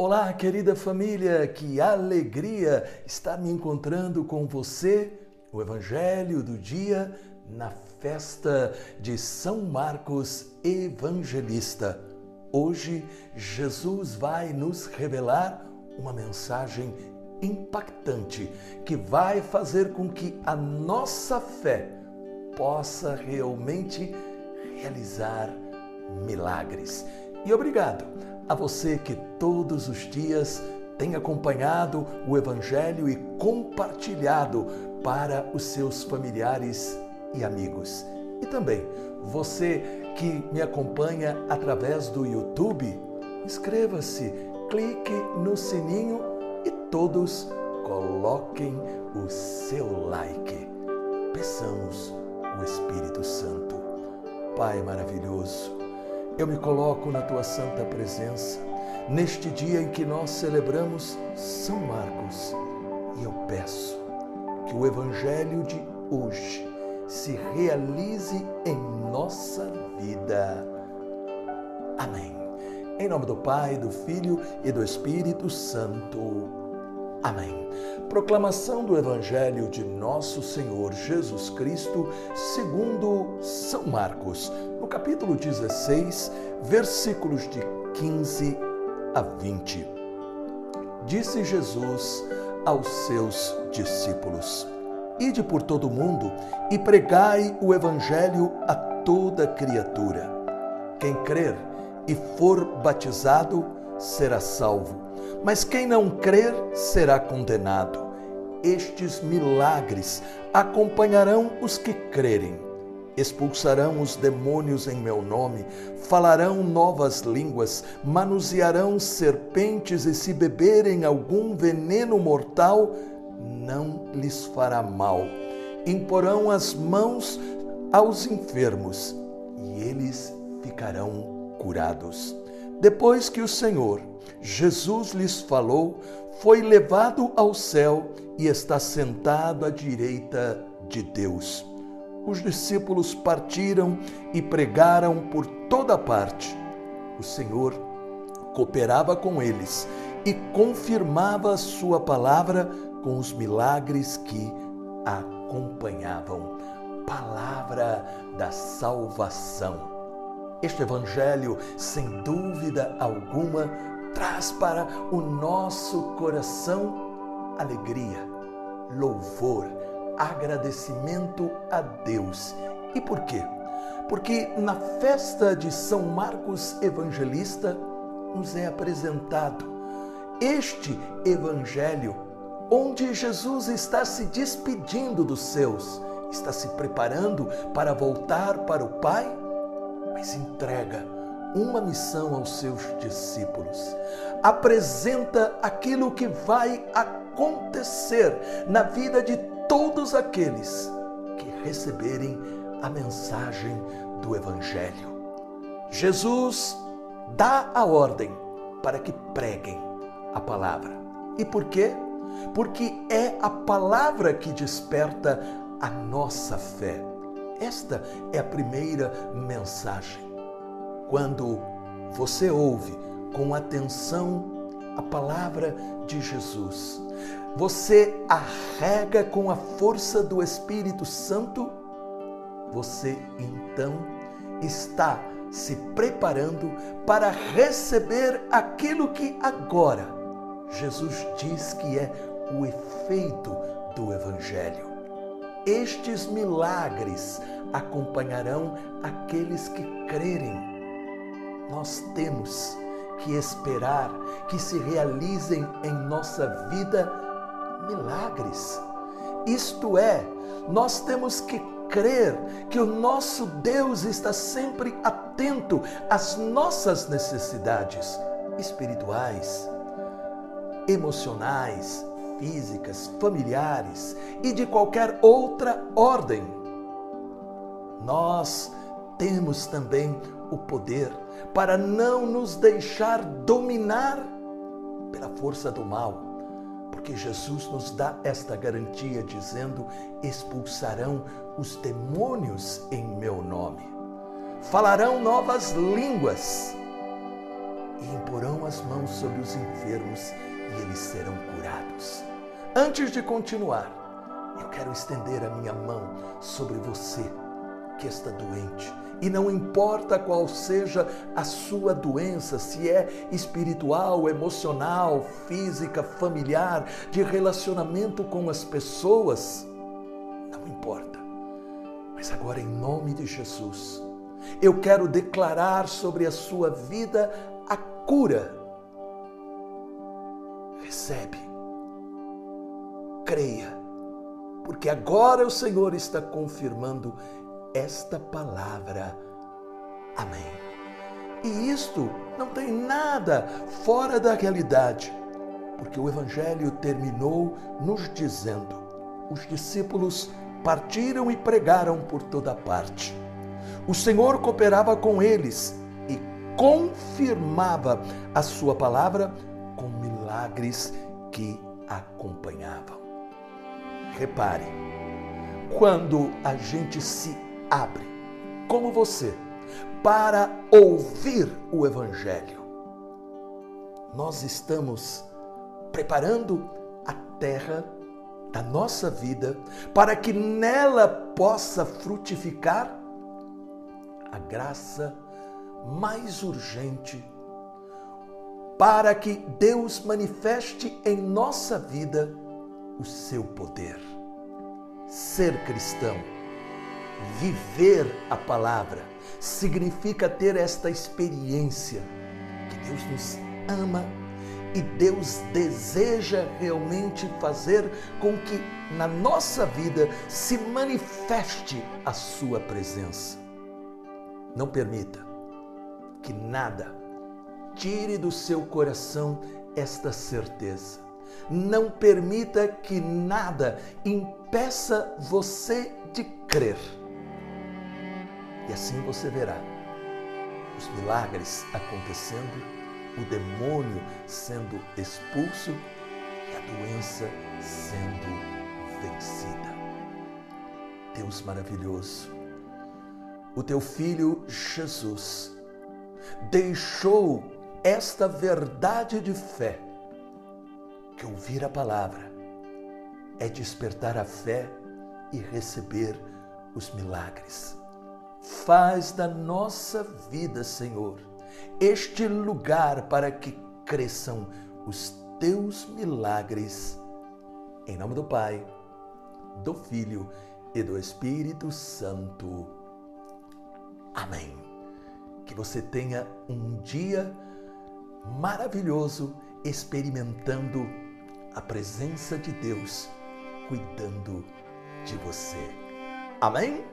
Olá, querida família, que alegria estar me encontrando com você, o Evangelho do dia, na festa de São Marcos Evangelista. Hoje, Jesus vai nos revelar uma mensagem impactante que vai fazer com que a nossa fé possa realmente realizar milagres. E obrigado a você que todos os dias tem acompanhado o Evangelho e compartilhado para os seus familiares e amigos. E também você que me acompanha através do YouTube, inscreva-se, clique no sininho e todos coloquem o seu like. Peçamos o Espírito Santo. Pai maravilhoso, eu me coloco na tua santa presença neste dia em que nós celebramos São Marcos e eu peço que o Evangelho de hoje se realize em nossa vida. Amém. Em nome do Pai, do Filho e do Espírito Santo. Amém. Proclamação do Evangelho de Nosso Senhor Jesus Cristo, segundo São Marcos, no capítulo 16, versículos de 15 a 20. Disse Jesus aos seus discípulos: Ide por todo o mundo e pregai o Evangelho a toda criatura. Quem crer e for batizado será salvo mas quem não crer será condenado. Estes milagres acompanharão os que crerem. Expulsarão os demônios em meu nome, falarão novas línguas, manusearão serpentes e se beberem algum veneno mortal, não lhes fará mal. Imporão as mãos aos enfermos e eles ficarão curados. Depois que o Senhor Jesus lhes falou, foi levado ao céu e está sentado à direita de Deus. Os discípulos partiram e pregaram por toda parte. O Senhor cooperava com eles e confirmava sua palavra com os milagres que acompanhavam. Palavra da salvação. Este Evangelho, sem dúvida alguma, traz para o nosso coração alegria, louvor, agradecimento a Deus. E por quê? Porque na festa de São Marcos Evangelista nos é apresentado este Evangelho, onde Jesus está se despedindo dos seus, está se preparando para voltar para o Pai, entrega uma missão aos seus discípulos. Apresenta aquilo que vai acontecer na vida de todos aqueles que receberem a mensagem do Evangelho. Jesus dá a ordem para que preguem a palavra. E por quê? Porque é a palavra que desperta a nossa fé. Esta é a primeira mensagem quando você ouve com atenção a palavra de Jesus, você arrega com a força do Espírito Santo, você então está se preparando para receber aquilo que agora Jesus diz que é o efeito do Evangelho. Estes milagres acompanharão aqueles que crerem nós temos que esperar que se realizem em nossa vida milagres. Isto é, nós temos que crer que o nosso Deus está sempre atento às nossas necessidades espirituais, emocionais, físicas, familiares e de qualquer outra ordem. Nós temos também o poder para não nos deixar dominar pela força do mal, porque Jesus nos dá esta garantia dizendo: expulsarão os demônios em meu nome, falarão novas línguas e imporão as mãos sobre os enfermos e eles serão curados. Antes de continuar, eu quero estender a minha mão sobre você que está doente. E não importa qual seja a sua doença, se é espiritual, emocional, física, familiar, de relacionamento com as pessoas, não importa. Mas agora, em nome de Jesus, eu quero declarar sobre a sua vida a cura. Recebe, creia, porque agora o Senhor está confirmando esta palavra. Amém. E isto não tem nada fora da realidade, porque o Evangelho terminou nos dizendo: os discípulos partiram e pregaram por toda parte. O Senhor cooperava com eles e confirmava a sua palavra com milagres que acompanhavam. Repare, quando a gente se abre, como você, para ouvir o Evangelho. Nós estamos preparando a terra da nossa vida para que nela possa frutificar a graça mais urgente para que Deus manifeste em nossa vida o seu poder. Ser cristão Viver a palavra significa ter esta experiência que Deus nos ama e Deus deseja realmente fazer com que na nossa vida se manifeste a sua presença. Não permita que nada tire do seu coração esta certeza. Não permita que nada impeça você de crer e assim você verá os milagres acontecendo, o demônio sendo expulso e a doença sendo vencida. Deus maravilhoso, o teu filho Jesus deixou esta verdade de fé que ouvir a palavra é despertar a fé e receber os milagres. Faz da nossa vida, Senhor, este lugar para que cresçam os teus milagres. Em nome do Pai, do Filho e do Espírito Santo. Amém. Que você tenha um dia maravilhoso experimentando a presença de Deus cuidando de você. Amém?